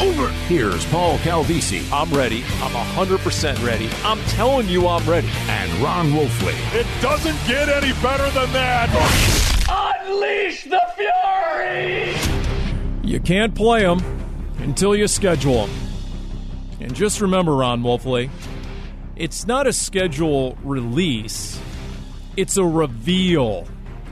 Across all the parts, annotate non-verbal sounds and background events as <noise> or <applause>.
over. Here's Paul Calvisi I'm ready. I'm 100% ready. I'm telling you I'm ready. and Ron Wolfley. It doesn't get any better than that. Unleash the fury! You can't play them until you schedule them. And just remember, Ron Wolfley, it's not a schedule release, it's a reveal.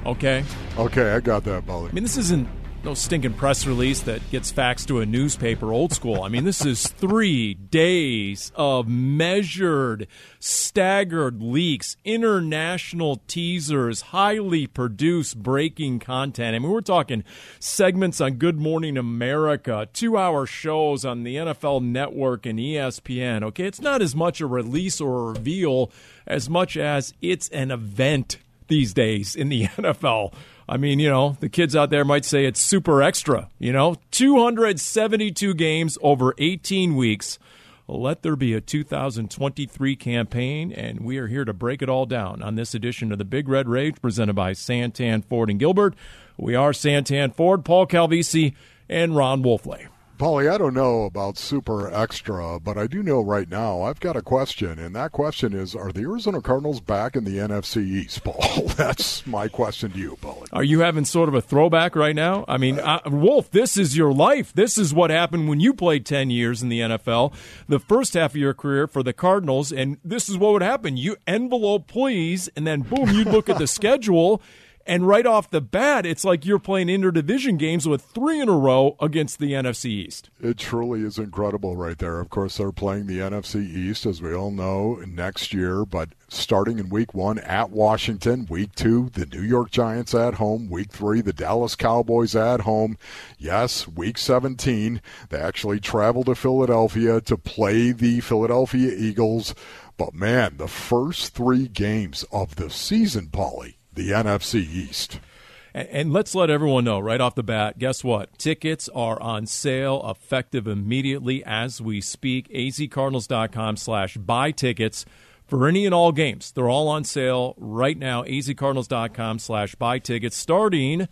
Okay? Okay, I got that, Bully. I mean, this isn't no stinking press release that gets faxed to a newspaper old school. I mean, this is three days of measured, staggered leaks, international teasers, highly produced breaking content. I mean, we're talking segments on Good Morning America, two hour shows on the NFL Network and ESPN. Okay, it's not as much a release or a reveal as much as it's an event these days in the <laughs> NFL. I mean, you know, the kids out there might say it's super extra, you know, 272 games over 18 weeks. Let there be a 2023 campaign, and we are here to break it all down on this edition of the Big Red Rage presented by Santan Ford and Gilbert. We are Santan Ford, Paul Calvisi, and Ron Wolfley. Polly, I don't know about super extra, but I do know right now I've got a question, and that question is Are the Arizona Cardinals back in the NFC East, Paul? <laughs> That's my question to you, Polly. Are you having sort of a throwback right now? I mean, uh, Wolf, this is your life. This is what happened when you played 10 years in the NFL, the first half of your career for the Cardinals, and this is what would happen. You envelope, please, and then boom, you look at the <laughs> schedule. And right off the bat, it's like you're playing interdivision games with three in a row against the NFC East. It truly is incredible right there. Of course, they're playing the NFC East, as we all know, next year, but starting in week one at Washington, week two, the New York Giants at home, week three, the Dallas Cowboys at home. Yes, week 17, they actually travel to Philadelphia to play the Philadelphia Eagles. But man, the first three games of the season, Polly, the NFC East. And, let's let everyone know right off the bat guess what? Tickets are on sale, effective immediately as we speak. azcardinals.com slash buy tickets for any and all games. They're all on sale right now. azcardinals.com slash buy tickets starting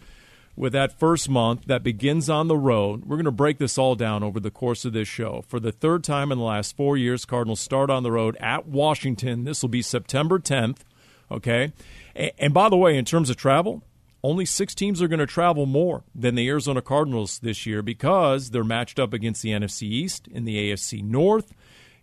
with that first month that begins on the road. We're going to break this all down over the course of this show. For the third time in the last four years, Cardinals start on the road at Washington. This will be September 10th. Okay. And, and by the way, in terms of travel, only six teams are going to travel more than the Arizona Cardinals this year because they're matched up against the NFC East and the AFC North.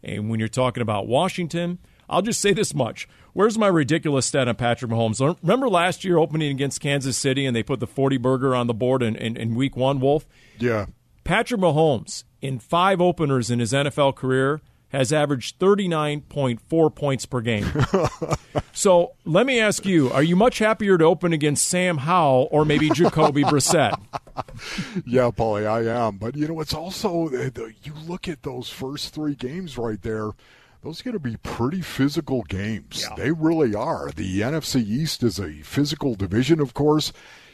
And when you're talking about Washington, I'll just say this much. Where's my ridiculous stat on Patrick Mahomes? Remember last year opening against Kansas City and they put the 40 burger on the board in, in, in week one, Wolf? Yeah. Patrick Mahomes, in five openers in his NFL career, has averaged 39.4 points per game. <laughs> so let me ask you are you much happier to open against Sam Howell or maybe Jacoby <laughs> Brissett? Yeah, Paulie, I am. But, you know, it's also, uh, you look at those first three games right there, those are going to be pretty physical games. They really are. The NFC East is a physical division, of course.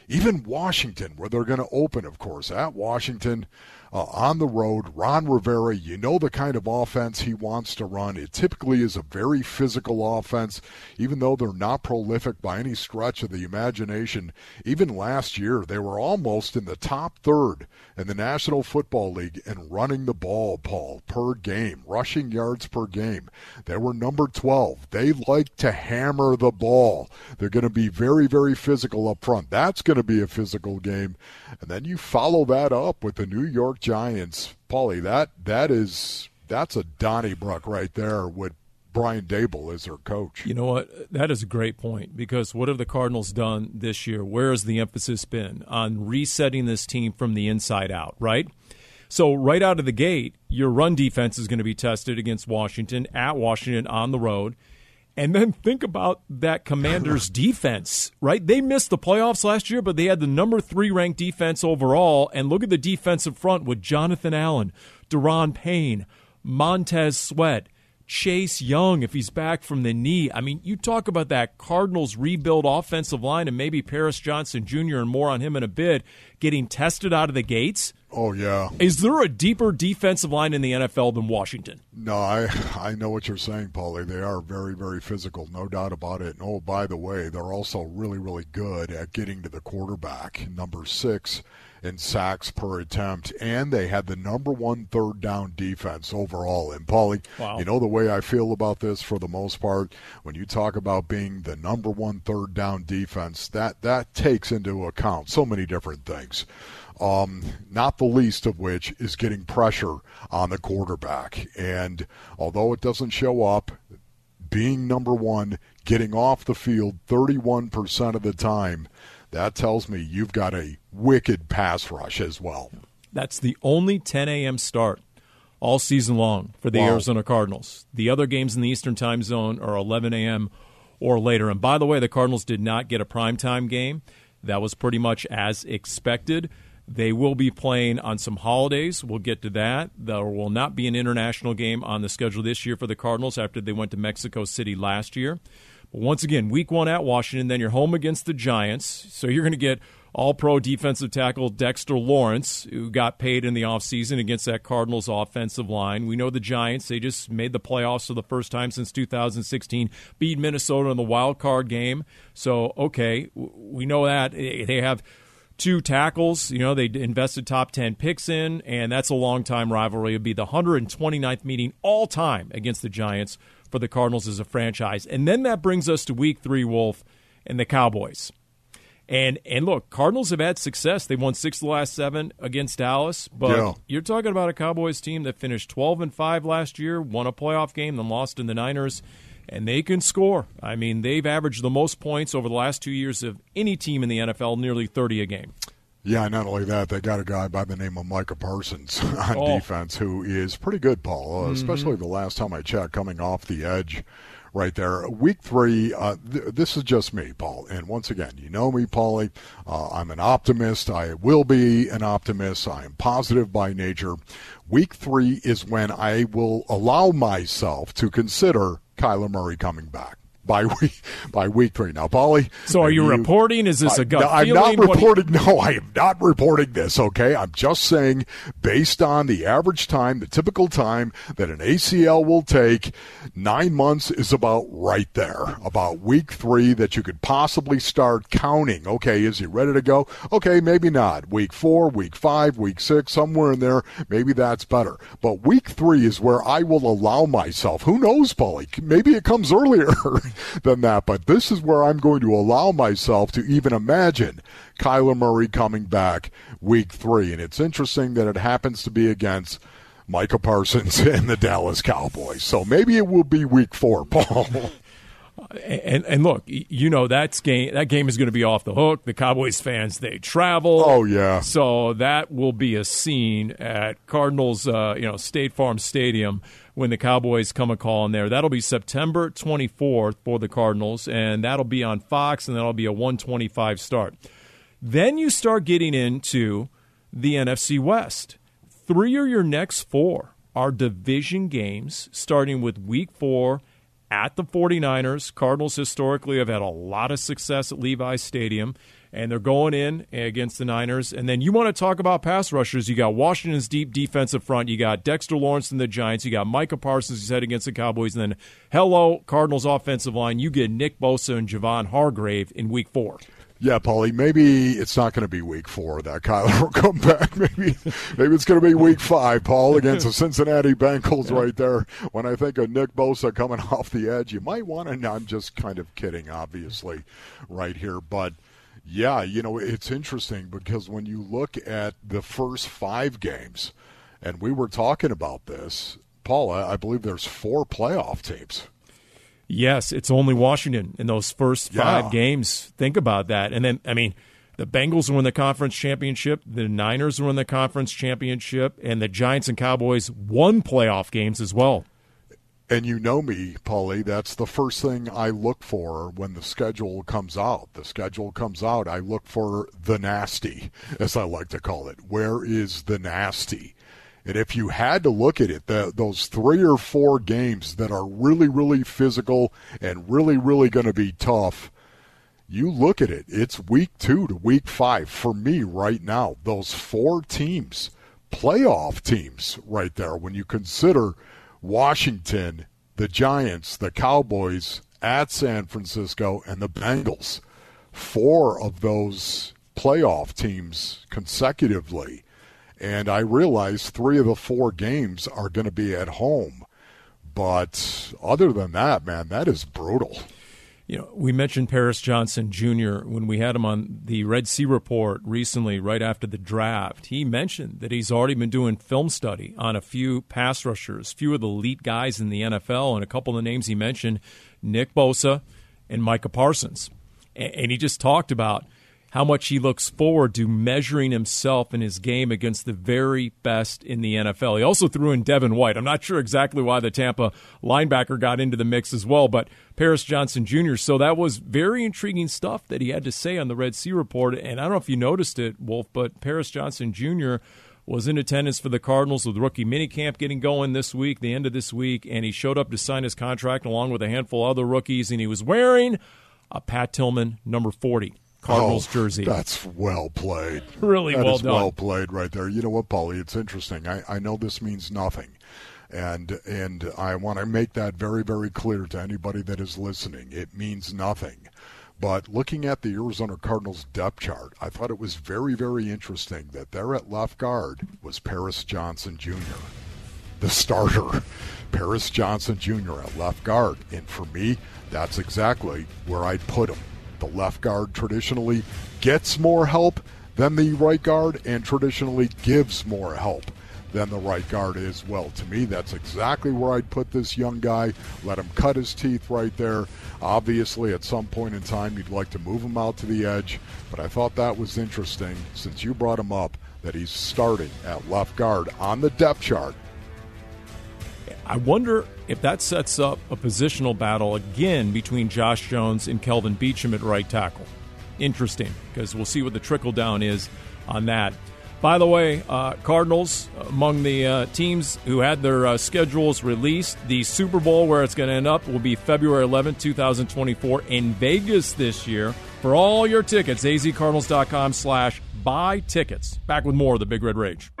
Even Washington, where they're going to open, of course, at Washington. Uh, on the road, Ron Rivera, you know the kind of offense he wants to run. It typically is a very physical offense, even though they're not prolific by any stretch of the imagination. Even last year, they were almost in the top third in the National Football League in running the ball, Paul, per game, rushing yards per game. They were number 12. They like to hammer the ball. They're going to be very, very physical up front. That's going to be a physical game. And then you follow that up with the New York Giants. Paulie, that that is that's a Donnybrook right there with Brian Daboll as their coach. You know what? That is a great point because what have the Cardinals done this year? Where has the emphasis been on resetting this team from the inside out, right? So, right out of the gate, your run defense is going to be tested against Washington, at Washington, on the road. And then think about that Commanders <laughs> defense, right? They missed the playoffs last year, but they had the number three ranked defense overall. And look at the defensive front with Jonathan Allen, Daron Payne, Montez Sweat. Chase Young if he's back from the knee. I mean, you talk about that Cardinals rebuild offensive line and maybe Paris Johnson Jr. and more on him in a bit getting tested out of the gates. Oh yeah. Is there a deeper defensive line in the NFL than Washington? No, I <laughs> I know what you're saying, Paulie. They are very very physical, no doubt about it. And oh, by the way, they're also really really good at getting to the quarterback. Number 6 in sacks per attempt, and they had the number one third down defense overall. And Paulie, wow. you know the way I feel about this for the most part. When you talk about being the number one third down defense, that that takes into account so many different things. Um, not the least of which is getting pressure on the quarterback. And although it doesn't show up, being number one, getting off the field 31% of the time that tells me you've got a wicked pass rush as well. That's the only 10 a.m. start all season long for the wow. Arizona Cardinals. The other games in the Eastern time zone are 11 a.m. or later. And by the way, the Cardinals did not get a primetime game. That was pretty much as expected. They will be playing on some holidays. We'll get to that. There will not be an international game on the schedule this year for the Cardinals after they went to Mexico City last year. But once again, week one at Washington, then you're home against the Giants. So you're going to get all pro defensive tackle Dexter Lawrence, who got paid in the offseason against that Cardinals offensive line. We know the Giants, they just made the playoffs for the first time since 2016, beat Minnesota in the wild card game. So, okay, we know that. They have two tackles. You know, they invested top 10 picks in, and that's a long time rivalry. It would be the 129th meeting all time against the Giants for the Cardinals as a franchise. And then that brings us to week three, Wolf, and the Cowboys. And and look, Cardinals have had success. They won six of the last seven against Dallas. But yeah. you're talking about a Cowboys team that finished 12 and five last year, won a playoff game, then lost in the Niners, and they can score. I mean, they've averaged the most points over the last two years of any team in the NFL, nearly 30 a game. Yeah, not only that, they got a guy by the name of Micah Parsons <laughs> on oh. defense who is pretty good, Paul, uh, mm-hmm. especially the last time I checked, coming off the edge right there. Week three, uh, th- this is just me, Paul. And once again, you know me, Paulie. Uh, I'm an optimist. I will be an optimist. I am positive by nature. Week three is when I will allow myself to consider Kyler Murray coming back by <laughs> week by week three. Now, Paulie. So, are you, you, reporting? Is this a gut I, am not reporting. You... <laughs> No, I am not reporting this. Okay, I'm just saying, based on the average time, the typical time that an ACL will take, nine months is about right there. About week three that you could possibly start counting. Okay, is he ready to go? Okay, maybe not. Week four, week five, week six, somewhere in there. Maybe that's better. But week three is where I will allow myself. Who knows, Paulie? Maybe it comes earlier. <laughs> <laughs> than that. But this is where I'm going to allow myself to even imagine Kyler Murray coming back week three. And it's interesting that it happens to be against Micah Parsons <laughs> and the Dallas Cowboys. So maybe it will be week four, Paul. <laughs> And, and look, you know that's game. That game is going to be off the hook. The Cowboys fans they travel. Oh yeah. So that will be a scene at Cardinals, uh, you know, State Farm Stadium when the Cowboys come a call in there. That'll be September 24th for the Cardinals, and that'll be on Fox, and that'll be a 125 start. Then you start getting into the NFC West. Three of your next four are division games, starting with week four at the 49ers. Cardinals historically have had a lot of success at Levi's Stadium and they're going in against the Niners. And then you want to talk about pass rushers. You got Washington's deep defensive front. You got Dexter Lawrence and the Giants. You got Micah Parsons, who's head against the Cowboys. And then, hello, Cardinals offensive line. You get Nick Bosa and Javon Hargrave in week four. Yeah, Paulie, maybe it's not going to be week four that Kyler will come back. <laughs> Maybe maybe it's going to be week five, Paul, against the Cincinnati Bengals yeah. right there. When I think of Nick Bosa coming <laughs> off the edge, you might want to, I'm just kind of kidding, obviously, right here. But – yeah, you know, it's interesting because when you look at the first five games, and we were talking about this, Paula, I believe there's four playoff teams. Yes, it's only Washington in those first five yeah. games. Think about that. And then, I mean, The Bengals win the conference championship. The Niners win the conference championship. And the Giants and Cowboys won playoff games as well. And you know me, Paulie, that's the first thing I look for when the schedule comes out. The schedule comes out, I look for the nasty, as I like to call it. Where is the nasty? And if you had to look at it, the, those three or four games that are really, really physical and really, really going to be tough, you look at it, it's week two to week five for me right now. Those four teams, playoff teams right there, when you consider – Washington, the Giants, the Cowboys at San Francisco, and the Bengals. Four of those playoff teams consecutively. And I realize three of the four games are going to be at home. But other than that, man, that is brutal you know, we mentioned Paris Johnson Jr. when we had him on the Red Sea Report recently, right after the draft. He mentioned that he's already been doing film study on a few pass rushers, few of the elite guys in the NFL, and a couple of the names he mentioned, Nick Bosa and Micah Parsons. And he just talked about – how much he looks forward to measuring himself in his game against the very best in the NFL. He also threw in Devin White. I'm not sure exactly why the Tampa linebacker got into the mix as well, but Paris Johnson Jr. So that was very intriguing stuff that he had to say on the Red Sea Report. And I don't know if you noticed it, Wolf, but Paris Johnson Jr. was in attendance for the Cardinals with rookie minicamp getting going this week, the end of this week, and he showed up to sign his contract along with a handful of other rookies, and he was wearing a Pat Tillman number 40. Cardinals oh, jersey. That's well played. <laughs> Really that well done. Well played right there. You know what, Paulie? It's interesting. I, I know this means nothing. And and I want to make that very, very clear to anybody that is listening. It means nothing. But looking at the Arizona Cardinals depth chart, I thought it was very, very interesting that there at left guard was Paris Johnson Jr., the starter. <laughs> Paris Johnson Jr. at left guard. And for me, that's exactly where I'd put him the left guard traditionally gets more help than the right guard and traditionally gives more help than the right guard as well. To me, that's exactly where I'd put this young guy. Let him cut his teeth right there. Obviously, at some point in time, you'd like to move him out to the edge, but I thought that was interesting since you brought him up that he's starting at left guard on the depth chart I wonder if that sets up a positional battle again between Josh Jones and Kelvin Beachum at right tackle. Interesting, because we'll see what the trickle down is on that. By the way, uh, Cardinals, among the uh, teams who had their uh, schedules released, the Super Bowl where it's going to end up will be February 11, 2024 in Vegas this year. For all your tickets, azcardinals.com slash buy tickets. Back with more of the Big Red Rage.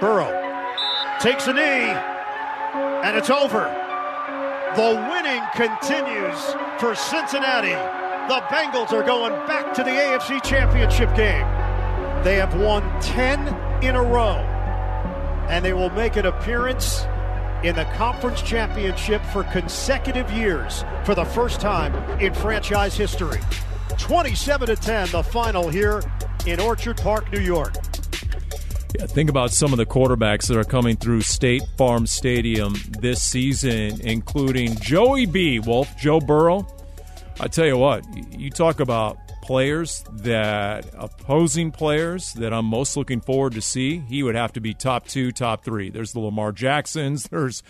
Burrow takes a knee, and it's over. The winning continues for Cincinnati. The Bengals are going back to the AFC Championship game. They have won 10 in a row, and they will make an appearance in the conference championship for consecutive years for the first time in franchise history. 27 to 10, the final here in Orchard Park, New York. Yeah, think about some of the quarterbacks that are coming through State Farm Stadium this season, including Joey B. Wolf, Joe Burrow. I tell you what, you talk about players that opposing players that I'm most looking forward to see. He would have to be top two, top three. There's the Lamar Jacksons. <laughs> There's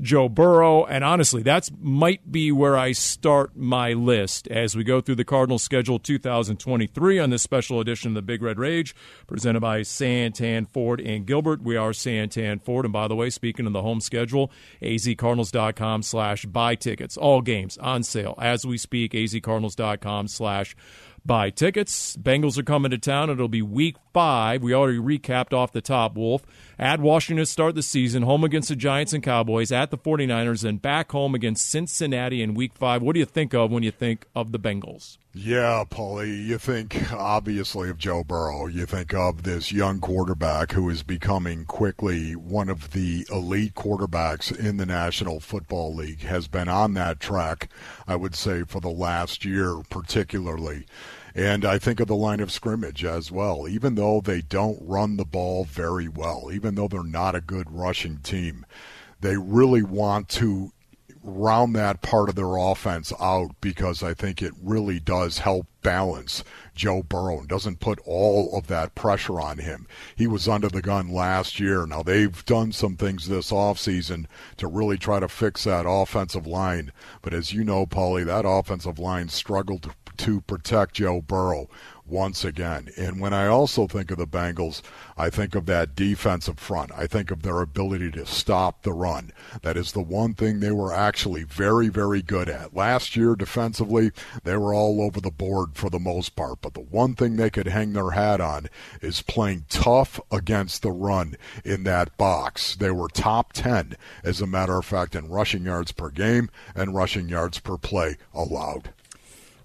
Joe Burrow. And honestly, that's might be where I start my list as we go through the Cardinals schedule 2023 on this special edition of the Big Red Rage, presented by Santan Ford and Gilbert. We are Santan Ford. And by the way, speaking of the home schedule, azcardinals.com slash buy tickets. All games on sale as we speak, azcardinals.com slash buy tickets. Bengals are coming to town. It'll be week five. We already recapped off the top, Wolf. At Washington to start the season, home against the Giants and Cowboys, at the 49ers, and back home against Cincinnati in week five. What do you think of when you think of the Bengals? Yeah, Paulie, you think obviously of Joe Burrow. You think of this young quarterback who is becoming quickly one of the elite quarterbacks in the National Football League, has been on that track, I would say, for the last year particularly. And I think of the line of scrimmage as well. Even though they don't run the ball very well, even though they're not a good rushing team, they really want to round that part of their offense out because I think it really does help balance Joe Burrow and doesn't put all of that pressure on him. He was under the gun last year. Now they've done some things this offseason to really try to fix that offensive line. But as you know, Paulie, that offensive line struggled to protect Joe Burrow once again. And when I also think of the Bengals, I think of that defensive front. I think of their ability to stop the run. That is the one thing they were actually very, very good at. Last year, defensively, they were all over the board for the most part. But the one thing they could hang their hat on is playing tough against the run in that box. They were top 10, as a matter of fact, in rushing yards per game and rushing yards per play allowed.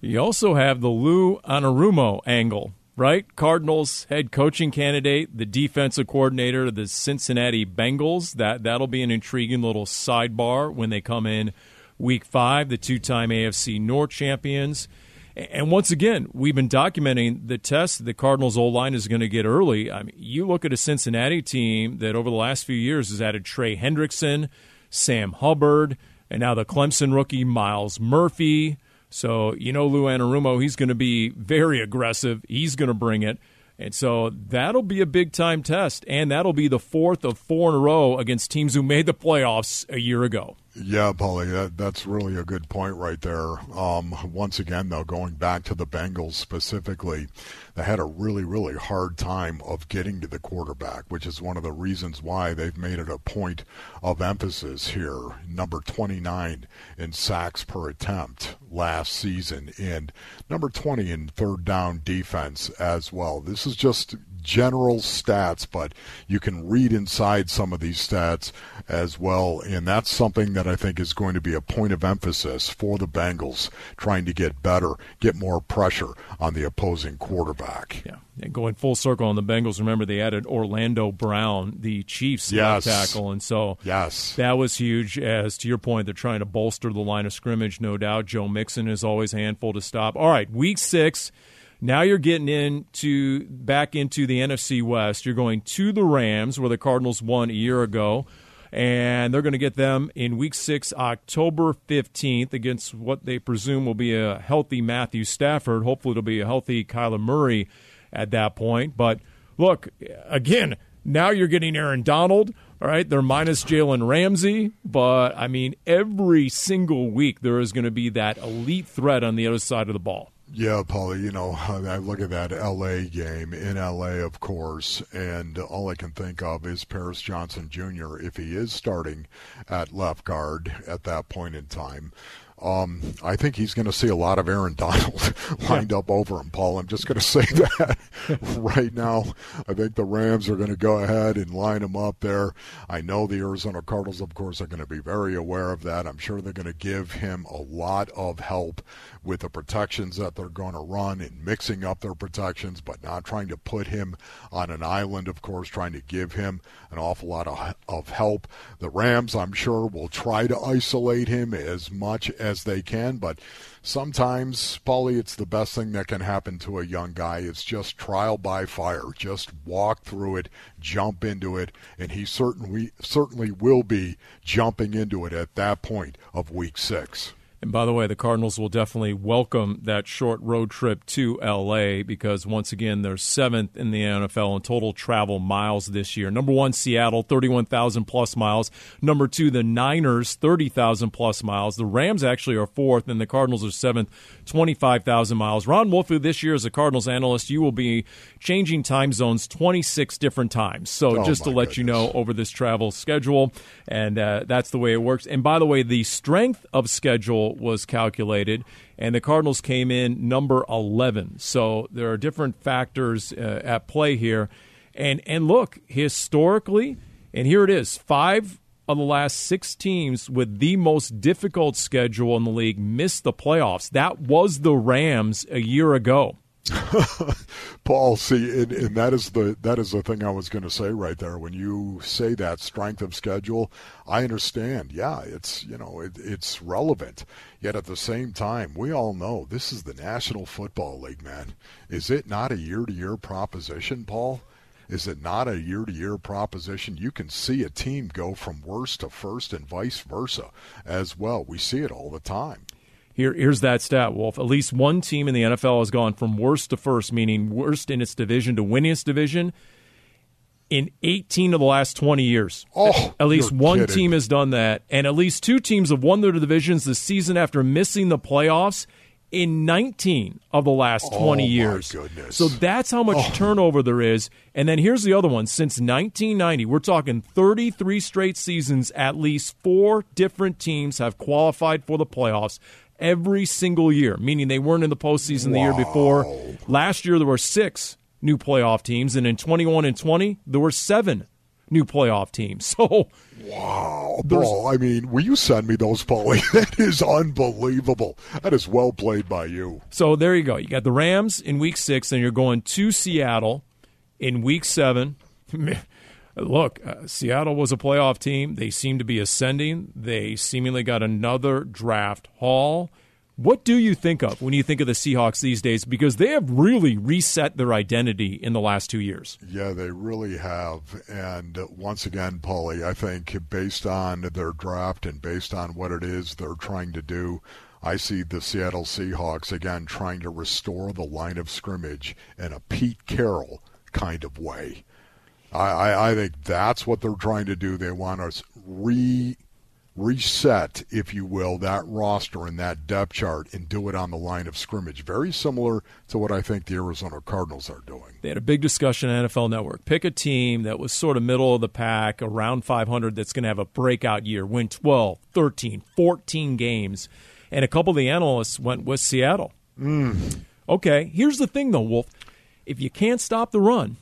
You also have the Lou Anarumo angle, right? Cardinals head coaching candidate, the defensive coordinator of the Cincinnati Bengals. That that'll be an intriguing little sidebar when they come in week five, the two-time AFC North champions. And once again, we've been documenting the test the Cardinals' O line is going to get early. I mean, you look at a Cincinnati team that over the last few years has added Trey Hendrickson, Sam Hubbard, and now the Clemson rookie Myles Murphy. So, you know, Lou Anarumo, he's going to be very aggressive. He's going to bring it. And so that'll be a big time test. And that'll be the fourth of four in a row against teams who made the playoffs a year ago. Yeah, Paulie, that, that's really a good point right there. Um, once again, though, going back to the Bengals specifically, they had a really, really hard time of getting to the quarterback, which is one of the reasons why they've made it a point of emphasis here. Number 29 in sacks per attempt last season, and number 20 in third down defense as well. This is just general stats, but you can read inside some of these stats as well. And that's something that I think is going to be a point of emphasis for the Bengals, trying to get better, get more pressure on the opposing quarterback. Yeah. And going full circle on the Bengals, remember they added Orlando Brown, the Chiefs yes. tackle, and so yes, that was huge. As to your point, they're trying to bolster the line of scrimmage, no doubt. Joe Mixon is always a handful to stop. All right, week six. Now you're getting into back into the NFC West. You're going to the Rams, where the Cardinals won a year ago, and they're going to get them in Week Six, October 15th, against what they presume will be a healthy Matthew Stafford. Hopefully, it'll be a healthy Kyler Murray at that point. But look, again, now you're getting Aaron Donald. All right, they're minus Jalen Ramsey, but I mean, every single week there is going to be that elite threat on the other side of the ball. Yeah, Paulie, you know, <laughs> I look at that LA game in LA, of course, and all I can think of is Paris Johnson Jr. if he is starting at left guard at that point in time. Um, I think he's going to see a lot of Aaron <laughs> Donald lined up over him, Paul. I'm just going <laughs> to say that right now. I think the Rams are going to go ahead and line him up there. I know the Arizona Cardinals, of course, are going to be very aware of that. I'm sure they're going to give him a lot of help with the protections that they're going to run and mixing up their protections, but not trying to put him on an island, of course, trying to give him an awful lot of, of help. The Rams, I'm sure, will try to isolate him as much as they can. But sometimes, Paulie, it's the best thing that can happen to a young guy. It's just trial by fire. Just walk through it, jump into it, and he certainly certainly will be jumping into it at that point of week six. And by the way, the Cardinals will definitely welcome that short road trip to LA because once again, they're seventh in the NFL in total travel miles this year. Number one, Seattle, 31,000 plus miles. Number two, the Niners, 30,000 plus miles. The Rams actually are fourth, and the Cardinals are seventh, 25,000 miles. Ron Wolfu, this year as a Cardinals analyst, you will be changing time zones 26 different times. So oh just to let goodness. you know over this travel schedule, and uh, that's the way it works. And by the way, the strength of schedule was calculated, and the Cardinals came in number 11. So there are different factors uh, at play here. And, and look, historically, and here it is five of the last six teams with the most difficult schedule in the league missed the playoffs. That was the Rams a year ago. <laughs> Paul, see, and, and, that is the that is the thing I was going to say right there. When you say that strength of schedule, I understand. Yeah, it's you know it, it's relevant. Yet at the same time, we all know this is the National Football League, man. Is it not a year to year proposition, Paul? Is it not a year to year proposition? You can see a team go from worst to first and vice versa as well. We see it all the time. Here, here's that stat, Wolf. At least one team in the NFL has gone from worst to first, meaning worst in its division to winningest division in 18 of the last 20 years. Oh, at least one kidding. team has done that, and at least two teams have won their divisions the season after missing the playoffs in 19 of the last 20 Oh, my years. goodness. So that's how much Oh. turnover there is. And then here's the other one. Since 1990, we're talking 33 straight seasons, at least four different teams have qualified for the playoffs every single year, meaning they weren't in the postseason the year before. Last year, there were six new playoff teams, and in 21 and 20, there were seven new playoff teams. <laughs> So Wow, Paul. I mean, will you send me those, Paulie? <laughs> that is unbelievable. That is well played by you. So there you go. You got the Rams in week six, and you're going to Seattle in week seven. <laughs> Look, uh, Seattle was a playoff team. They seem to be ascending. They seemingly got another draft haul. What do you think of when you think of the Seahawks these days? Because they have really reset their identity in the last two years. Yeah, they really have. And uh, once again, Paulie, I think based on their draft and based on what it is they're trying to do, I see the Seattle Seahawks again trying to restore the line of scrimmage in a Pete Carroll kind of way. I, I, I think that's what they're trying to do. They want to re reset, if you will, that roster and that depth chart and do it on the line of scrimmage. Very similar to what I think the Arizona Cardinals are doing. They had a big discussion on NFL Network. Pick a team that was sort of middle of the pack, around 500, that's going to have a breakout year, win 12, 13, 14 games. And a couple of the analysts went with Seattle. Mm. Okay, here's the thing, though, Wolf. If you can't stop the run,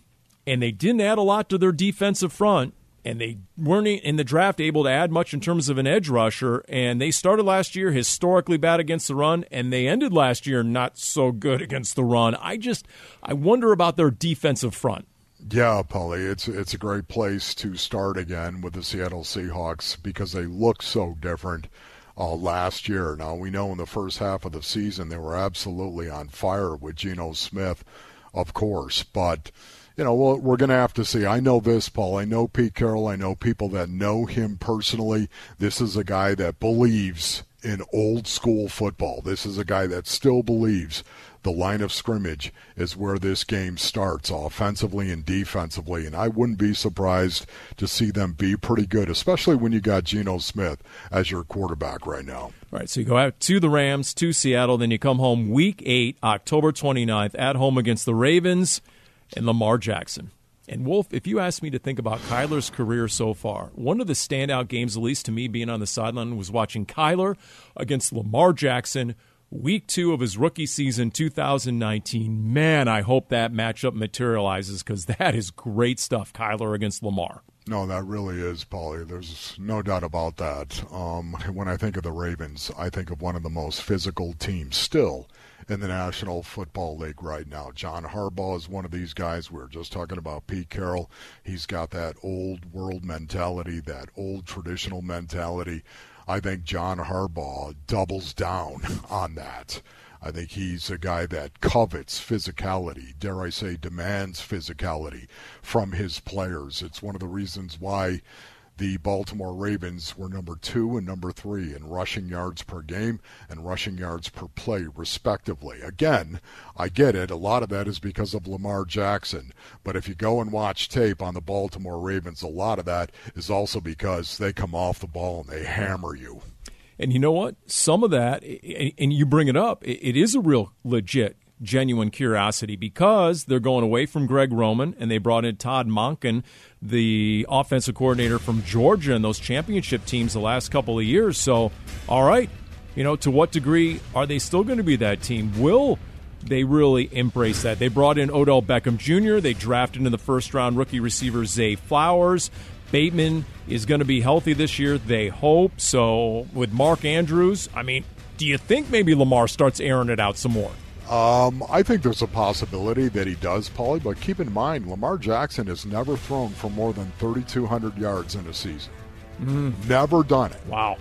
and they didn't add a lot to their defensive front, and they weren't in the draft able to add much in terms of an edge rusher, and they started last year historically bad against the run, and they ended last year not so good against the run. I just I wonder about their defensive front. Yeah, Paulie, it's it's a great place to start again with the Seattle Seahawks because they look so different uh, last year. Now we know in the first half of the season they were absolutely on fire with Geno Smith, of course, but you know we're, we're going to have to see. I know this, Paul. I know Pete Carroll. I know people that know him personally. This is a guy that believes in old school football. This is a guy that still believes the line of scrimmage is where this game starts offensively and defensively. And I wouldn't be surprised to see them be pretty good, especially when you got Geno Smith as your quarterback right now. All right, so you go out to the Rams, to Seattle, then you come home week 8, October 29th, at home against the Ravens and Lamar Jackson. And Wolf, if you ask me to think about Kyler's career so far, one of the standout games, at least to me being on the sideline, was watching Kyler against Lamar Jackson, week two of his rookie season 2019. Man, I hope that matchup materializes because that is great stuff, Kyler against Lamar. No, that really is, Paulie. There's no doubt about that. Um, when I think of the Ravens, I think of one of the most physical teams still in the National Football League right now. John Harbaugh is one of these guys. We were just talking about Pete Carroll. He's got that old world mentality, that old traditional mentality. I think John Harbaugh doubles down <laughs> on that. I think he's a guy that covets physicality, dare I say, demands physicality from his players. It's one of the reasons why the Baltimore Ravens were number two and number three in rushing yards per game and rushing yards per play, respectively. Again, I get it. A lot of that is because of Lamar Jackson. But if you go and watch tape on the Baltimore Ravens, a lot of that is also because they come off the ball and they hammer you. And you know what? Some of that, and you bring it up, it is a real legit, genuine curiosity because they're going away from Greg Roman and they brought in Todd Monken, the offensive coordinator from Georgia and those championship teams the last couple of years. So, all right, you know, to what degree are they still going to be that team? Will they really embrace that? They brought in Odell Beckham Jr., they drafted in the first round rookie receiver Zay Flowers. Bateman is going to be healthy this year, they hope. So, with Mark Andrews, I mean, do you think maybe Lamar starts airing it out some more? Um, I think there's a possibility that he does, Paulie, but keep in mind, Lamar Jackson has never thrown for more than 3,200 yards in a season. Never done it. Wow.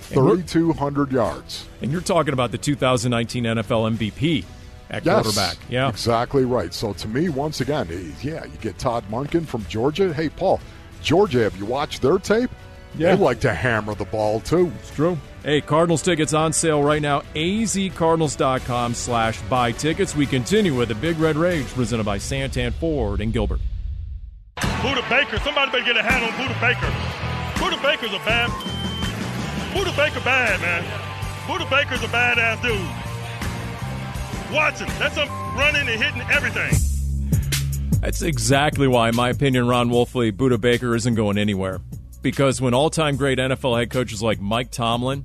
3,200 yards. And you're talking about the 2019 NFL MVP. at yes, quarterback. Yeah, exactly right. So to me, once again, eh, yeah, you get Todd Monken from Georgia. Hey, Paul, Georgia, have you watched their tape? Yeah. They like to hammer the ball too. It's true. Hey, Cardinals tickets on sale right now. azcardinals.com slash buy tickets. We continue with the Big Red Rage presented by Santan Ford and Gilbert. Budda Baker. Somebody better get a hand on Budda Baker. Budda Baker's a bad. Budda Baker bad, man. Budda Baker's a badass dude. Watch him. That's him running and hitting everything. That's exactly why, in my opinion, Ron Wolfley, Budda Baker isn't going anywhere. Because when all time great NFL head coaches like Mike Tomlin,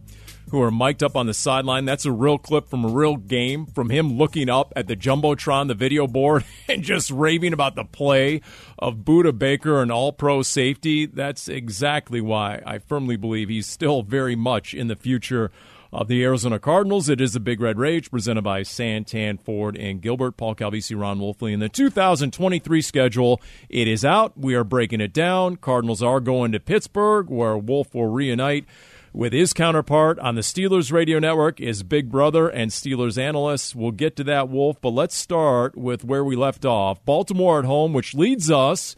who are mic'd up on the sideline, that's a real clip from a real game, from him looking up at the Jumbotron, the video board, <laughs> and just raving about the play of Budda Baker, an all pro safety. That's exactly why I firmly believe he's still very much in the future of the Arizona Cardinals. It is the Big Red Rage presented by Santan Ford and Gilbert, Paul Calvisi, Ron Wolfley. In the 2023 schedule, it is out. We are breaking it down. Cardinals are going to Pittsburgh, where Wolf will reunite with his counterpart on the Steelers radio network is Big Brother and Steelers analyst. We'll get to that, Wolf, but let's start with where we left off. Baltimore at home, which leads us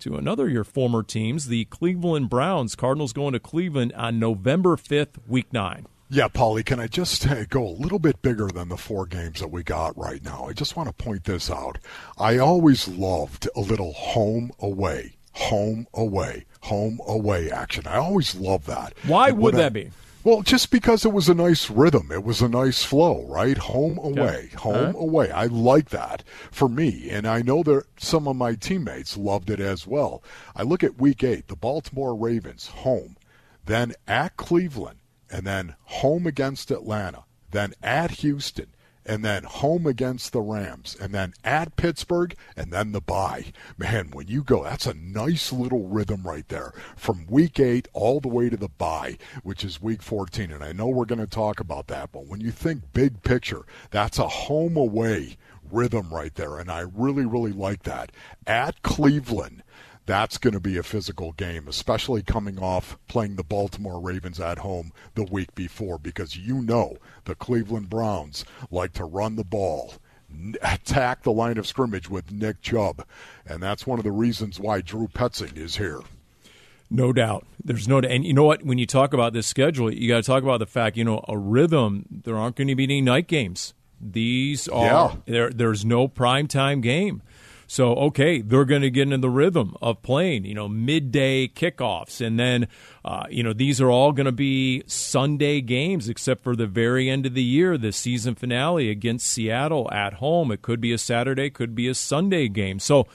to another of your former teams, the Cleveland Browns. Cardinals going to Cleveland on November 5th, week 9. Yeah, Paulie, can I just uh, go a little bit bigger than the four games that we got right now? I just want to point this out. I always loved a little home away, home away, home away action. I always love that. Why And would when I- that be? Well, just because it was a nice rhythm, it was a nice flow, right? Home away, home uh-huh. away. I like that for me, and I know that some of my teammates loved it as well. I look at Week Eight, the Baltimore Ravens home, then at Cleveland, and then home against Atlanta, then at Houston, and then home against the Rams, and then at Pittsburgh, and then the bye. Man, when you go, that's a nice little rhythm right there from week eight all the way to the bye, which is week 14. And I know we're going to talk about that, but when you think big picture, that's a home away rhythm right there. And I really, really like that. At Cleveland, that's going to be a physical game, especially coming off playing the Baltimore Ravens at home the week before, because you know the Cleveland Browns like to run the ball, attack the line of scrimmage with Nick Chubb, and that's one of the reasons why Drew Petzing is here. No doubt. There's no and you know what? When you talk about this schedule, you got to talk about the fact you know a rhythm. There aren't going to be any night games. These are Yeah. there. There's no prime time game. So okay, they're going to get into the rhythm of playing. You know, midday kickoffs, and then uh, you know these are all going to be Sunday games, except for the very end of the year, the season finale against Seattle at home. It could be a Saturday, could be a Sunday game. So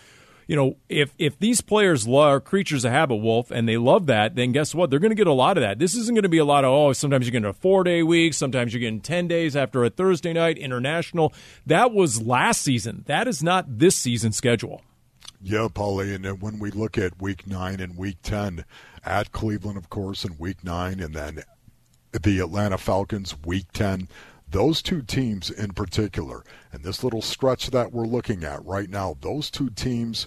you know, if if these players are creatures of habit, Wolf, and they love that, then guess what? They're going to get a lot of that. This isn't going to be a lot of oh, sometimes you're getting a four day week, sometimes you're getting ten days after a Thursday night international. That was last season. That is not this season schedule. Yeah, Paulie, and then when we look at Week Nine and Week Ten at Cleveland, of course, in Week Nine, and then the Atlanta Falcons, Week Ten. Those two teams in particular, and this little stretch that we're looking at right now, those two teams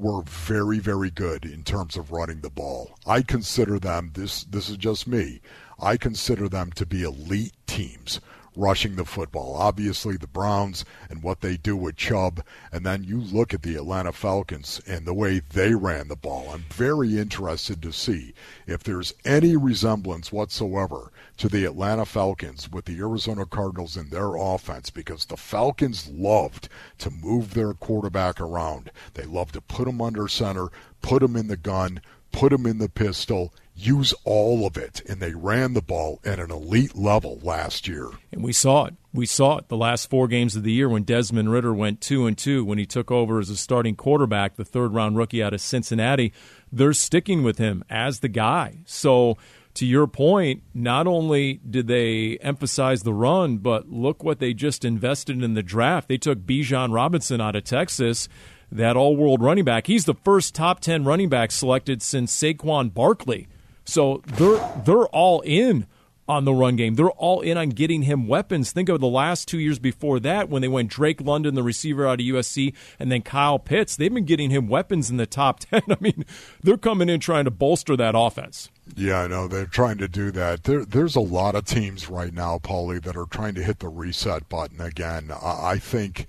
were very, very good in terms of running the ball. I consider them this this is just me. I consider them to be elite teams rushing the football. Obviously the Browns and what they do with Chubb, and then you look at the Atlanta Falcons and the way they ran the ball. I'm very interested to see if there's any resemblance whatsoever to the Atlanta Falcons with the Arizona Cardinals in their offense because the Falcons loved to move their quarterback around. They loved to put him under center, put him in the gun, put him in the pistol, use all of it. And they ran the ball at an elite level last year. And we saw it. We saw it the last four games of the year when Desmond Ridder went two and two when he took over as a starting quarterback, the third round rookie out of Cincinnati. They're sticking with him as the guy. So to your point, not only did they emphasize the run, but look what they just invested in the draft. They took Bijan Robinson out of Texas, that all world running back. He's the first top 10 running back selected since Saquon Barkley. So they're, they're all in on the run game. They're all in on getting him weapons. Think of the last two years before that when they went Drake London, the receiver out of USC, and then Kyle Pitts. They've been getting him weapons in the top <laughs> 10. I mean, they're coming in trying to bolster that offense. Yeah, I know they're trying to do that. There, there's a lot of teams right now, Paulie, that are trying to hit the reset button again. I think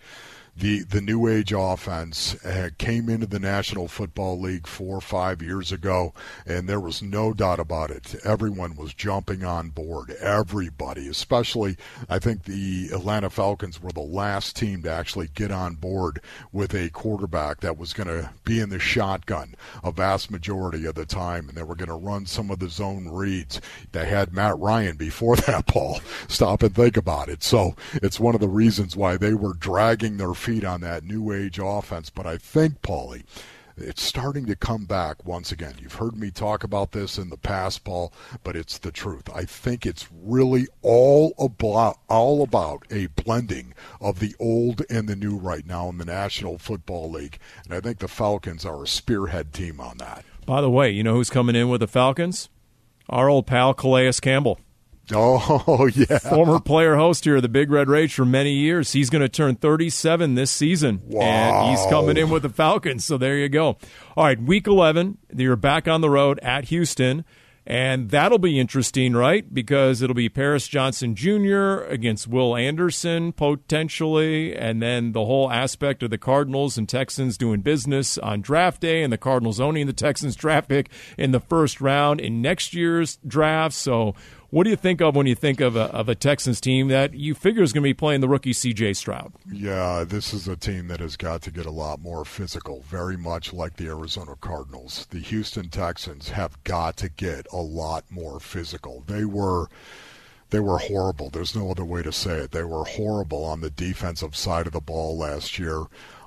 the the new age offense uh, came into the National Football League four or five years ago, and there was no doubt about it. Everyone was jumping on board. Everybody, especially I think the Atlanta Falcons were the last team to actually get on board with a quarterback that was going to be in the shotgun a vast majority of the time, and they were going to run some of the zone reads. They had Matt Ryan before <laughs> that, Paul. Stop and think about it. So it's one of the reasons why they were dragging their feet on that new age offense. But I think, Paulie, it's starting to come back once again. You've heard me talk about this in the past, Paul, but it's the truth. I think it's really all about all about a blending of the old and the new right now in the National Football League, and I think the Falcons are a spearhead team on that. By the way, you know who's coming in with the Falcons? Our old pal Calais Campbell. <laughs> Oh, yeah. Former player host here of the Big Red Rage for many years. He's going to turn 37 this season. Wow. And he's coming in with the Falcons. So there you go. All right, week 11, you're back on the road at Houston. And that'll be interesting, right? Because it'll be Paris Johnson Jr. against Will Anderson potentially, and then the whole aspect of the Cardinals and Texans doing business on draft day, and the Cardinals owning the Texans draft pick in the first round in next year's draft. So what do you think of when you think of a, of a Texans team that you figure is going to be playing the rookie C.J. Stroud? Yeah, this is a team that has got to get a lot more physical, very much like the Arizona Cardinals. The Houston Texans have got to get a lot more physical. They were they were horrible. There's no other way to say it. They were horrible on the defensive side of the ball last year.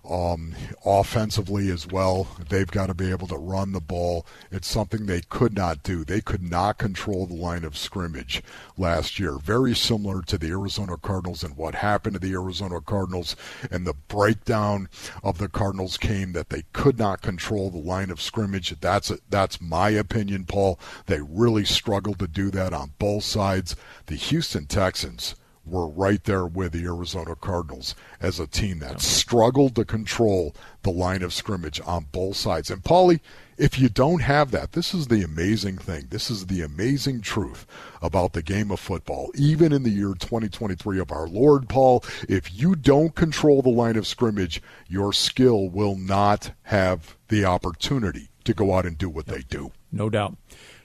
Um, offensively as well, they've got to be able to run the ball. It's something they could not do. They could not control the line of scrimmage last year. Very similar to the Arizona Cardinals and what happened to the Arizona Cardinals and the breakdown of the Cardinals came that they could not control the line of scrimmage. That's a, that's my opinion, Paul. They really struggled to do that on both sides. The Houston Texans were right there with the Arizona Cardinals as a team that struggled to control the line of scrimmage on both sides. And Paulie, if you don't have that, this is the amazing thing. This is the amazing truth about the game of football. Even in the year 2023 of our Lord, Paul, if you don't control the line of scrimmage, your skill will not have the opportunity to go out and do what they do. No doubt.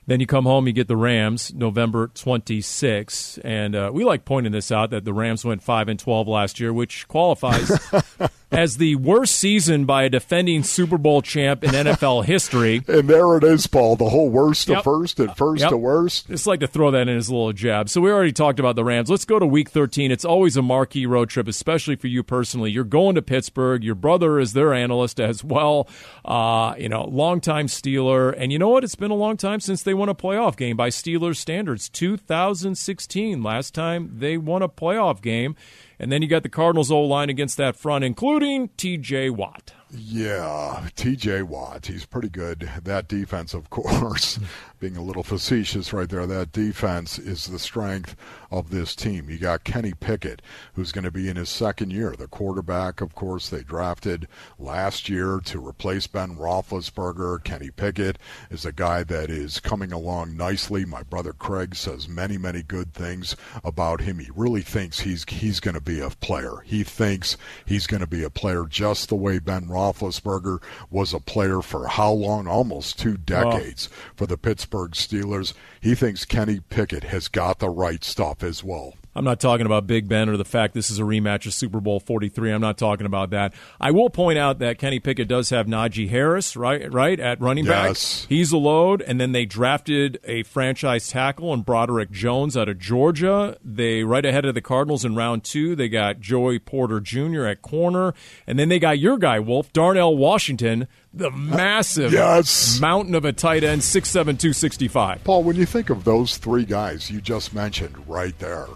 Then you come home, you get the Rams November 26, and uh, we like pointing this out that the Rams went five and 12 last year, which qualifies <laughs> as the worst season by a defending Super Bowl champ in NFL history. <laughs> And there it is, Paul. The whole worst yep. to first and first yep. to worst. Just like to throw that in as a little jab. So we already talked about the Rams. Let's go to Week 13. It's always a marquee road trip, especially for you personally. You're going to Pittsburgh. Your brother is their analyst as well. Uh, you know, longtime Steeler, and you know what? It's been a long time since they won a playoff game by Steelers standards. 2016, last time they won a playoff game. And then you got the Cardinals' O line against that front, including T.J. Watt. Yeah, T.J. Watt. He's pretty good. That defense, of <laughs> course, being a little facetious right there, that defense is the strength of this team. You got Kenny Pickett, who's going to be in his second year. The quarterback, of course, they drafted last year to replace Ben Roethlisberger. Kenny Pickett is a guy that is coming along nicely. My brother Craig says many, many good things about him. He really thinks he's he's going to be a player. He thinks he's going to be a player just the way Ben Roethlisberger Roethlisberger was a player for how long? Almost two oh. decades for the Pittsburgh Steelers. He thinks Kenny Pickett has got the right stuff as well. I'm not talking about Big Ben or the fact this is a rematch of Super Bowl 43. I'm not talking about that. I will point out that Kenny Pickett does have Najee Harris, right? Right at running back. Yes. He's a load, and then they drafted a franchise tackle and Broderick Jones out of Georgia. They right ahead of the Cardinals in round two. They got Joey Porter Jr. at corner, and then they got your guy Wolf Darnell Washington the massive yes. mountain of a tight end, 6'7", 265. Paul, when you think of those three guys you just mentioned right there,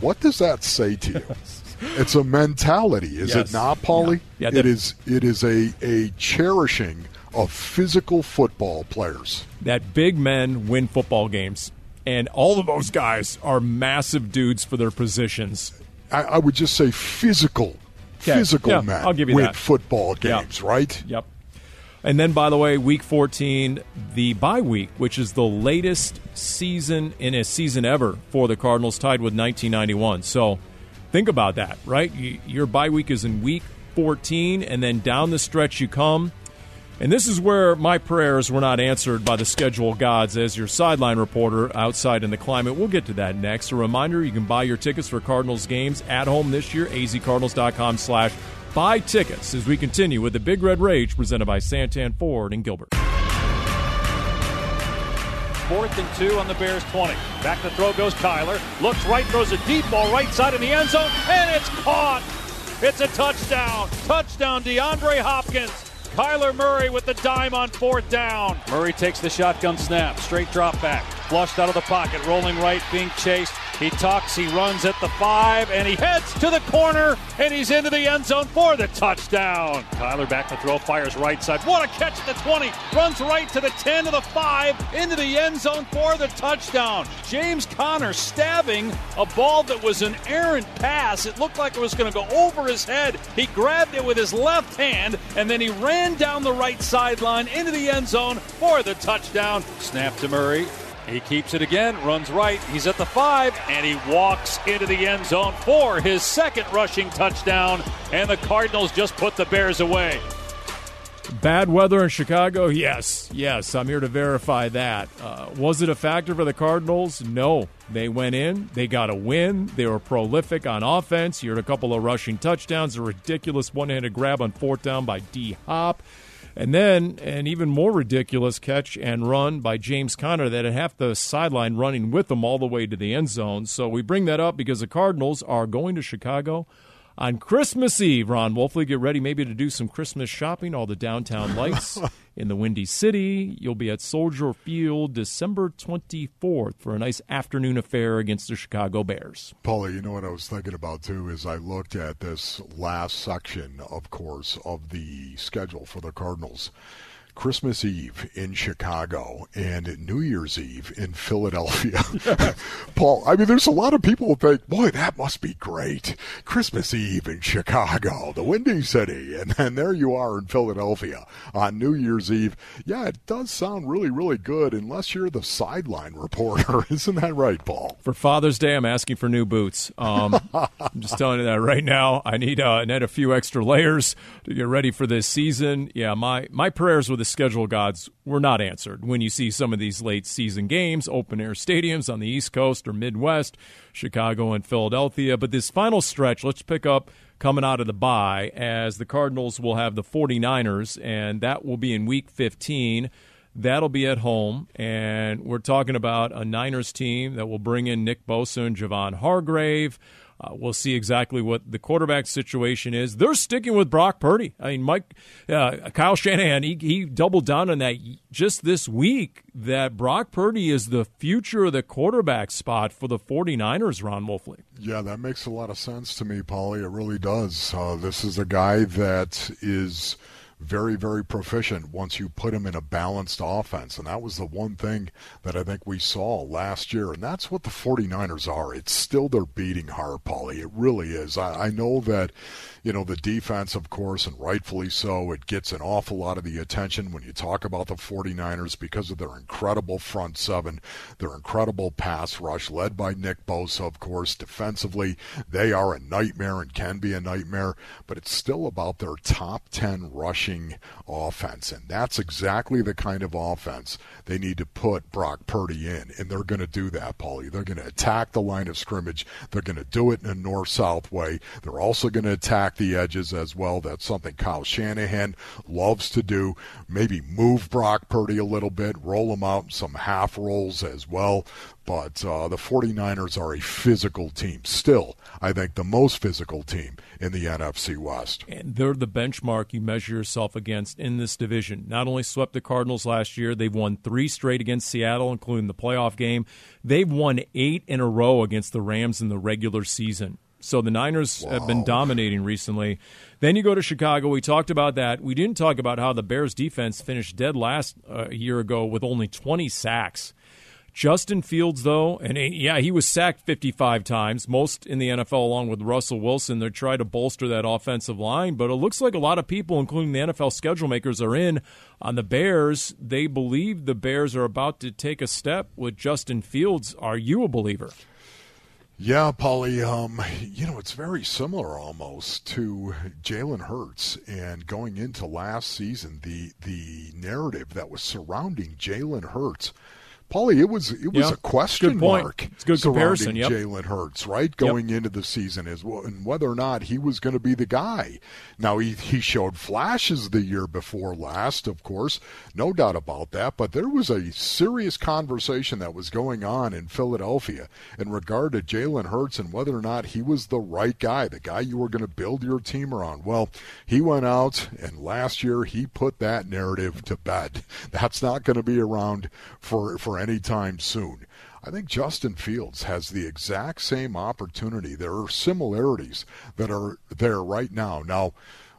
what does that say to you? <laughs> it's a mentality, is yes. it not, Paulie? Yeah. yeah it is. It is a a cherishing of physical football players. That big men win football games. and all of those guys are massive dudes for their positions. I, I would just say physical, Okay. physical Yeah, men I'll give you win that. football games, right? Yep. And then, by the way, week 14, the bye week, which is the latest season in a season ever for the Cardinals, tied with 1991. So think about that, right? You, your bye week is in week 14, and then down the stretch you come. And this is where my prayers were not answered by the schedule gods as your sideline reporter outside in the climate. We'll get to that next. A reminder, you can buy your tickets for Cardinals games at home this year, azcardinals.com slash buy tickets as we continue with the Big Red Rage presented by Santan Ford and Gilbert. Fourth and two on the Bears 20. Back to throw goes Kyler. Looks right, throws a deep ball right side in the end zone, and it's caught. It's a touchdown. Touchdown, DeAndre Hopkins. Kyler Murray with the dime on fourth down. Murray takes the shotgun snap. Straight drop back. Flushed out of the pocket. Rolling right, being chased. He tucks, he runs at the five, and he heads to the corner, and he's into the end zone for the touchdown. Kyler back to throw, fires right side. What a catch at the 20. Runs right to the 10 to the 5, into the end zone for the touchdown. James Conner stabbing a ball that was an errant pass. It looked like it was going to go over his head. He grabbed it with his left hand, and then he ran down the right sideline into the end zone for the touchdown. Snap to Murray. He keeps it again, runs right. He's at the five, and he walks into the end zone for his second rushing touchdown. And the Cardinals just put the Bears away. Bad weather in Chicago? Yes, yes. I'm here to verify that. Uh, was it a factor for the Cardinals? No. They went in, they got a win, they were prolific on offense. You heard a couple of rushing touchdowns, a ridiculous one handed grab on fourth down by D Hop. And then an even more ridiculous catch and run by James Conner that had half the sideline running with him all the way to the end zone. So we bring that up because the Cardinals are going to Chicago on Christmas Eve. Ron Wolfley, get ready maybe to do some Christmas shopping. All the downtown lights <laughs> in the Windy City. You'll be at Soldier Field December 24th for a nice afternoon affair against the Chicago Bears. Paulie, you know what I was thinking about too is I looked at this last section, of course, of the schedule for the Cardinals. Christmas Eve in Chicago and New Year's Eve in Philadelphia. <laughs> <laughs> Paul, I mean, there's a lot of people who think, boy, that must be great. Christmas Eve in Chicago, the Windy City, <laughs> and then there you are in Philadelphia on New Year's Eve. Yeah, it does sound really, really good, unless you're the sideline reporter. Isn't that right, Paul? For Father's Day, I'm asking for new boots. Um, I'm just telling you that right now. I need uh, need a few extra layers to get ready for this season. Yeah, my my prayers with the schedule gods were not answered when you see some of these late season games, open air stadiums on the East Coast or Midwest, Chicago and Philadelphia. But this final stretch, let's pick up coming out of the bye as the Cardinals will have the 49ers, and that will be in week 15. That'll be at home, and we're talking about a Niners team that will bring in Nick Bosa and Javon Hargrave. Uh, we'll see exactly what the quarterback situation is. They're sticking with Brock Purdy. I mean, Mike, uh, Kyle Shanahan, he, he doubled down on that just this week that Brock Purdy is the future of the quarterback spot for the 49ers, Ron Wolfley. Yeah, that makes a lot of sense to me, Paulie. It really does. Uh, this is a guy that is very, very proficient once you put him in a balanced offense. And that was the one thing that I think we saw last year. And that's what the 49ers are. It's still their beating heart, Paulie. It really is. I, I know that, you know, the defense, of course, and rightfully so, it gets an awful lot of the attention when you talk about the 49ers because of their incredible front seven, their incredible pass rush, led by Nick Bosa, of course. Defensively, they are a nightmare and can be a nightmare, but it's still about their top 10 rushing offense. And that's exactly the kind of offense they need to put Brock Purdy in. And they're going to do that, Paulie. They're going to attack the line of scrimmage. They're going to do it in a north south way. They're also going to attack the edges as well. That's something Kyle Shanahan loves to do. Maybe move Brock Purdy a little bit, roll him out some half rolls as well. But uh, the 49ers are a physical team. Still, I think the most physical team in the NFC West. And they're the benchmark you measure yourself against in this division. Not only swept the Cardinals last year, they've won three straight against Seattle, including the playoff game. They've won eight in a row against the Rams in the regular season. So the Niners wow. have been dominating recently. Then you go to Chicago. We talked about that. We didn't talk about how the Bears defense finished dead last uh, a year ago with only 20 sacks. Justin Fields, though, and yeah, he was sacked 55 times, most in the NFL, along with Russell Wilson. They're trying to bolster that offensive line, but it looks like a lot of people, including the NFL schedule makers, are in on the Bears. They believe the Bears are about to take a step with Justin Fields. Are you a believer? Yeah, Paulie. Um, you know, it's very similar almost to Jalen Hurts. And going into last season, the the narrative that was surrounding Jalen Hurts Paulie, it was it was yeah. a question good mark. It's good comparison. Yep. Jalen Hurts, right, going yep. into the season is and whether or not he was going to be the guy. Now he he showed flashes the year before last, of course, no doubt about that. But there was a serious conversation that was going on in Philadelphia in regard to Jalen Hurts and whether or not he was the right guy, the guy you were going to build your team around. Well, he went out and last year he put that narrative to bed. <laughs> That's not going to be around for for anytime soon. I think Justin Fields has the exact same opportunity. There are similarities that are there right now. Now,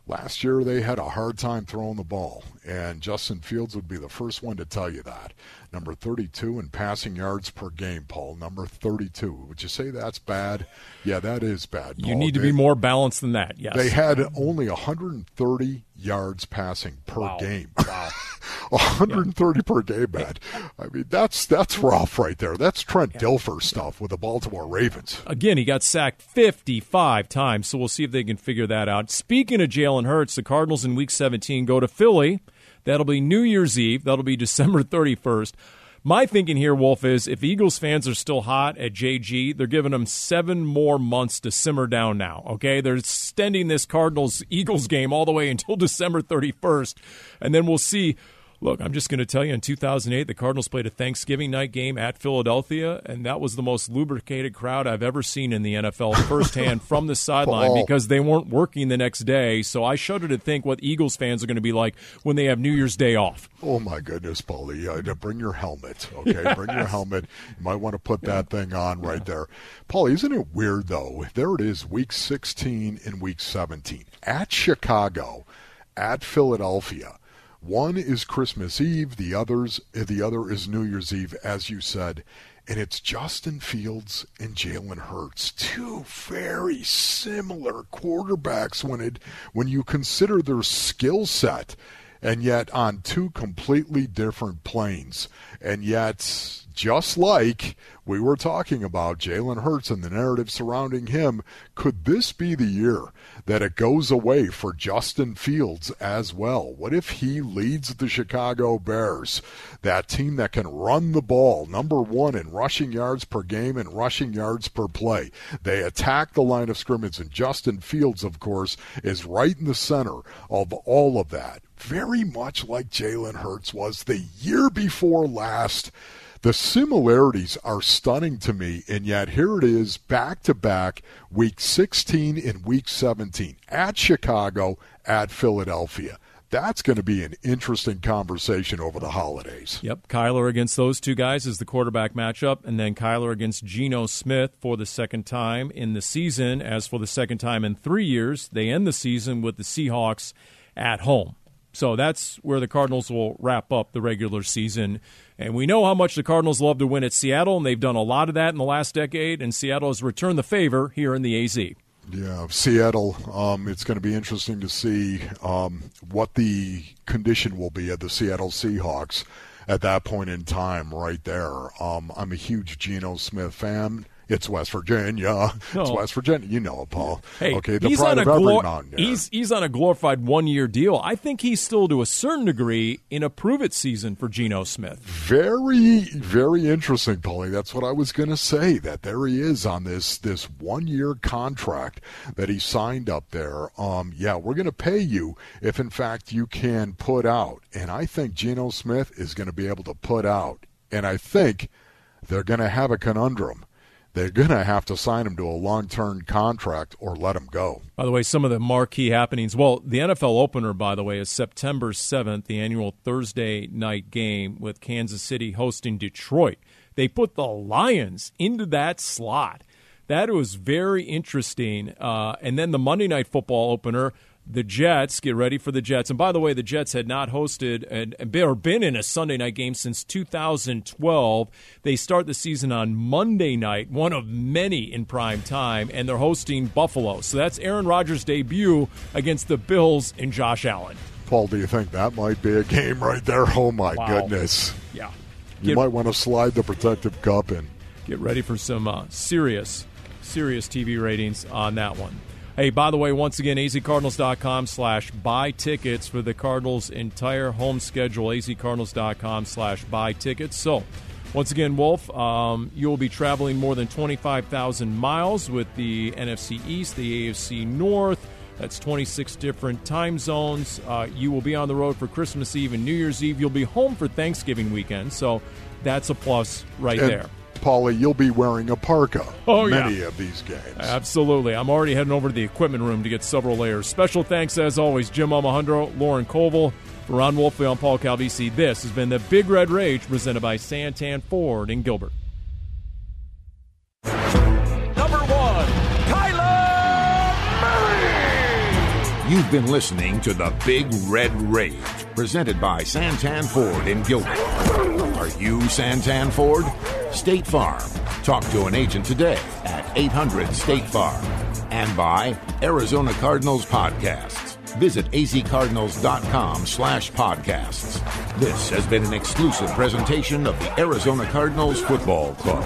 last year they had a hard time throwing the ball, and Justin Fields would be the first one to tell you that. Number 32 in passing yards per game, Paul. Number 32. Would you say that's bad? Yeah, that is bad. Paul. You need to they, be more balanced than that, yes. They had only 130 yards passing per wow. game. Wow. <laughs> 130 yeah. per game, man. I mean, that's that's rough right there. That's Trent yeah. Dilfer stuff with the Baltimore Ravens. Again, he got sacked 55 times, so we'll see if they can figure that out. Speaking of Jalen Hurts, the Cardinals in Week 17 go to Philly. That'll be New Year's Eve. That'll be <laughs> December 31st. My thinking here, Wolf, is if Eagles fans are still hot at JG, they're giving them seven more months to simmer down now. Okay, they're extending this Cardinals Eagles game all the way <laughs> until December 31st, and then we'll see Look, I'm just going to tell you in 2008, the Cardinals played a Thanksgiving night game at Philadelphia, and that was the most lubricated crowd I've ever seen in the NFL firsthand from the <laughs> sideline because they weren't working the next day. So I shudder to think what Eagles fans are going to be like when they have New Year's Day off. Oh, my goodness, Paulie. Uh, bring your helmet, okay? Yes. <laughs> Bring your helmet. You might want to put that thing on right there. Paulie, isn't it weird, though? There it is, week 16 and week 17 at Chicago, at Philadelphia one is Christmas Eve, the others eh, the other is New Year's Eve, as you said, and it's Justin Fields and Jalen Hurts, two very similar quarterbacks when it when you consider their skill set, and yet on two completely different planes, and yet just like we were talking about Jalen Hurts and the narrative surrounding him, could this be the year that it goes away for Justin Fields as well? What if he leads the Chicago Bears, that team that can run the ball, number one in rushing yards per game and rushing yards per play? They attack the line of scrimmage, and Justin Fields, of course, is right in the center of all of that. Very much like Jalen Hurts was the year before last the similarities are stunning to me, and yet here it is back to back, week 16 and week 17 at Chicago, at Philadelphia. That's going to be an interesting conversation over the holidays. Yep. Kyler against those two guys is the quarterback matchup, and then Kyler against Geno Smith for the second time in the season. As for the second time in three years, they end the season with the Seahawks at home. So that's where the Cardinals will wrap up the regular season. And we know how much the Cardinals love to win at Seattle, and they've done a lot of that in the last decade, and Seattle has returned the favor here in the AZ. Yeah, Seattle. Um, it's going to be interesting to see um, what the condition will be of the Seattle Seahawks at that point in time, right there. Um, I'm a huge Geno Smith fan. It's West Virginia. No. It's West Virginia. You know it, Paul. Hey, okay, the he's on a glor- He's he's on a glorified one year deal. I think he's still to a certain degree in a prove it season for Geno Smith. Very very interesting, Paulie. That's what I was going to say. That there he is on this this one year contract that he signed up there. Um, yeah, we're going to pay you if in fact you can put out, and I think Geno Smith is going to be able to put out, and I think they're going to have a conundrum they're going to have to sign him to a long term contract or let him go. By the way, some of the marquee happenings. Well, the NFL opener, by the way, is September 7th, the annual Thursday night game with Kansas City hosting Detroit. They put the Lions into that slot. That was very interesting. Uh, and then the Monday night football opener the Jets. Get ready for the Jets. And by the way, the Jets had not hosted and, or been in a Sunday night game since 2012. They start the season on Monday night, one of many in prime time, and they're hosting Buffalo. So that's Aaron Rodgers' debut against the Bills and Josh Allen. Paul, do you think that might be a game right there? Oh my wow. goodness! Yeah, you might want to slide the protective cup in. Get ready for some uh, serious, serious TV ratings on that one. Hey, by the way, once again, azcardinals.com slash buy tickets for the Cardinals' entire home schedule, azcardinals.com slash buy tickets. So, once again, Wolf, um, you will be traveling more than 25,000 miles with the NFC East, the AFC North. That's 26 different time zones. Uh, you will be on the road for Christmas Eve and New Year's Eve. You'll be home for Thanksgiving weekend. So, that's a plus right and- there. Paulie, you'll be wearing a parka. Oh, many yeah. of these games. Absolutely. I'm already heading over to the equipment room to get several layers. Special thanks, as always, Jim Almohandro, Lauren Koval, Ron Wolfley and Paul Calvisi. This has been the Big Red Rage presented by Santan Ford in Gilbert. Number one, Kyler Murray. You've been listening to the Big Red Rage presented by Santan Ford in Gilbert. Are you Santan Ford? State Farm. Talk to an agent today at 800 State Farm. And by Arizona Cardinals Podcasts. Visit azcardinals.com slash podcasts. This has been an exclusive presentation of the Arizona Cardinals Football Club.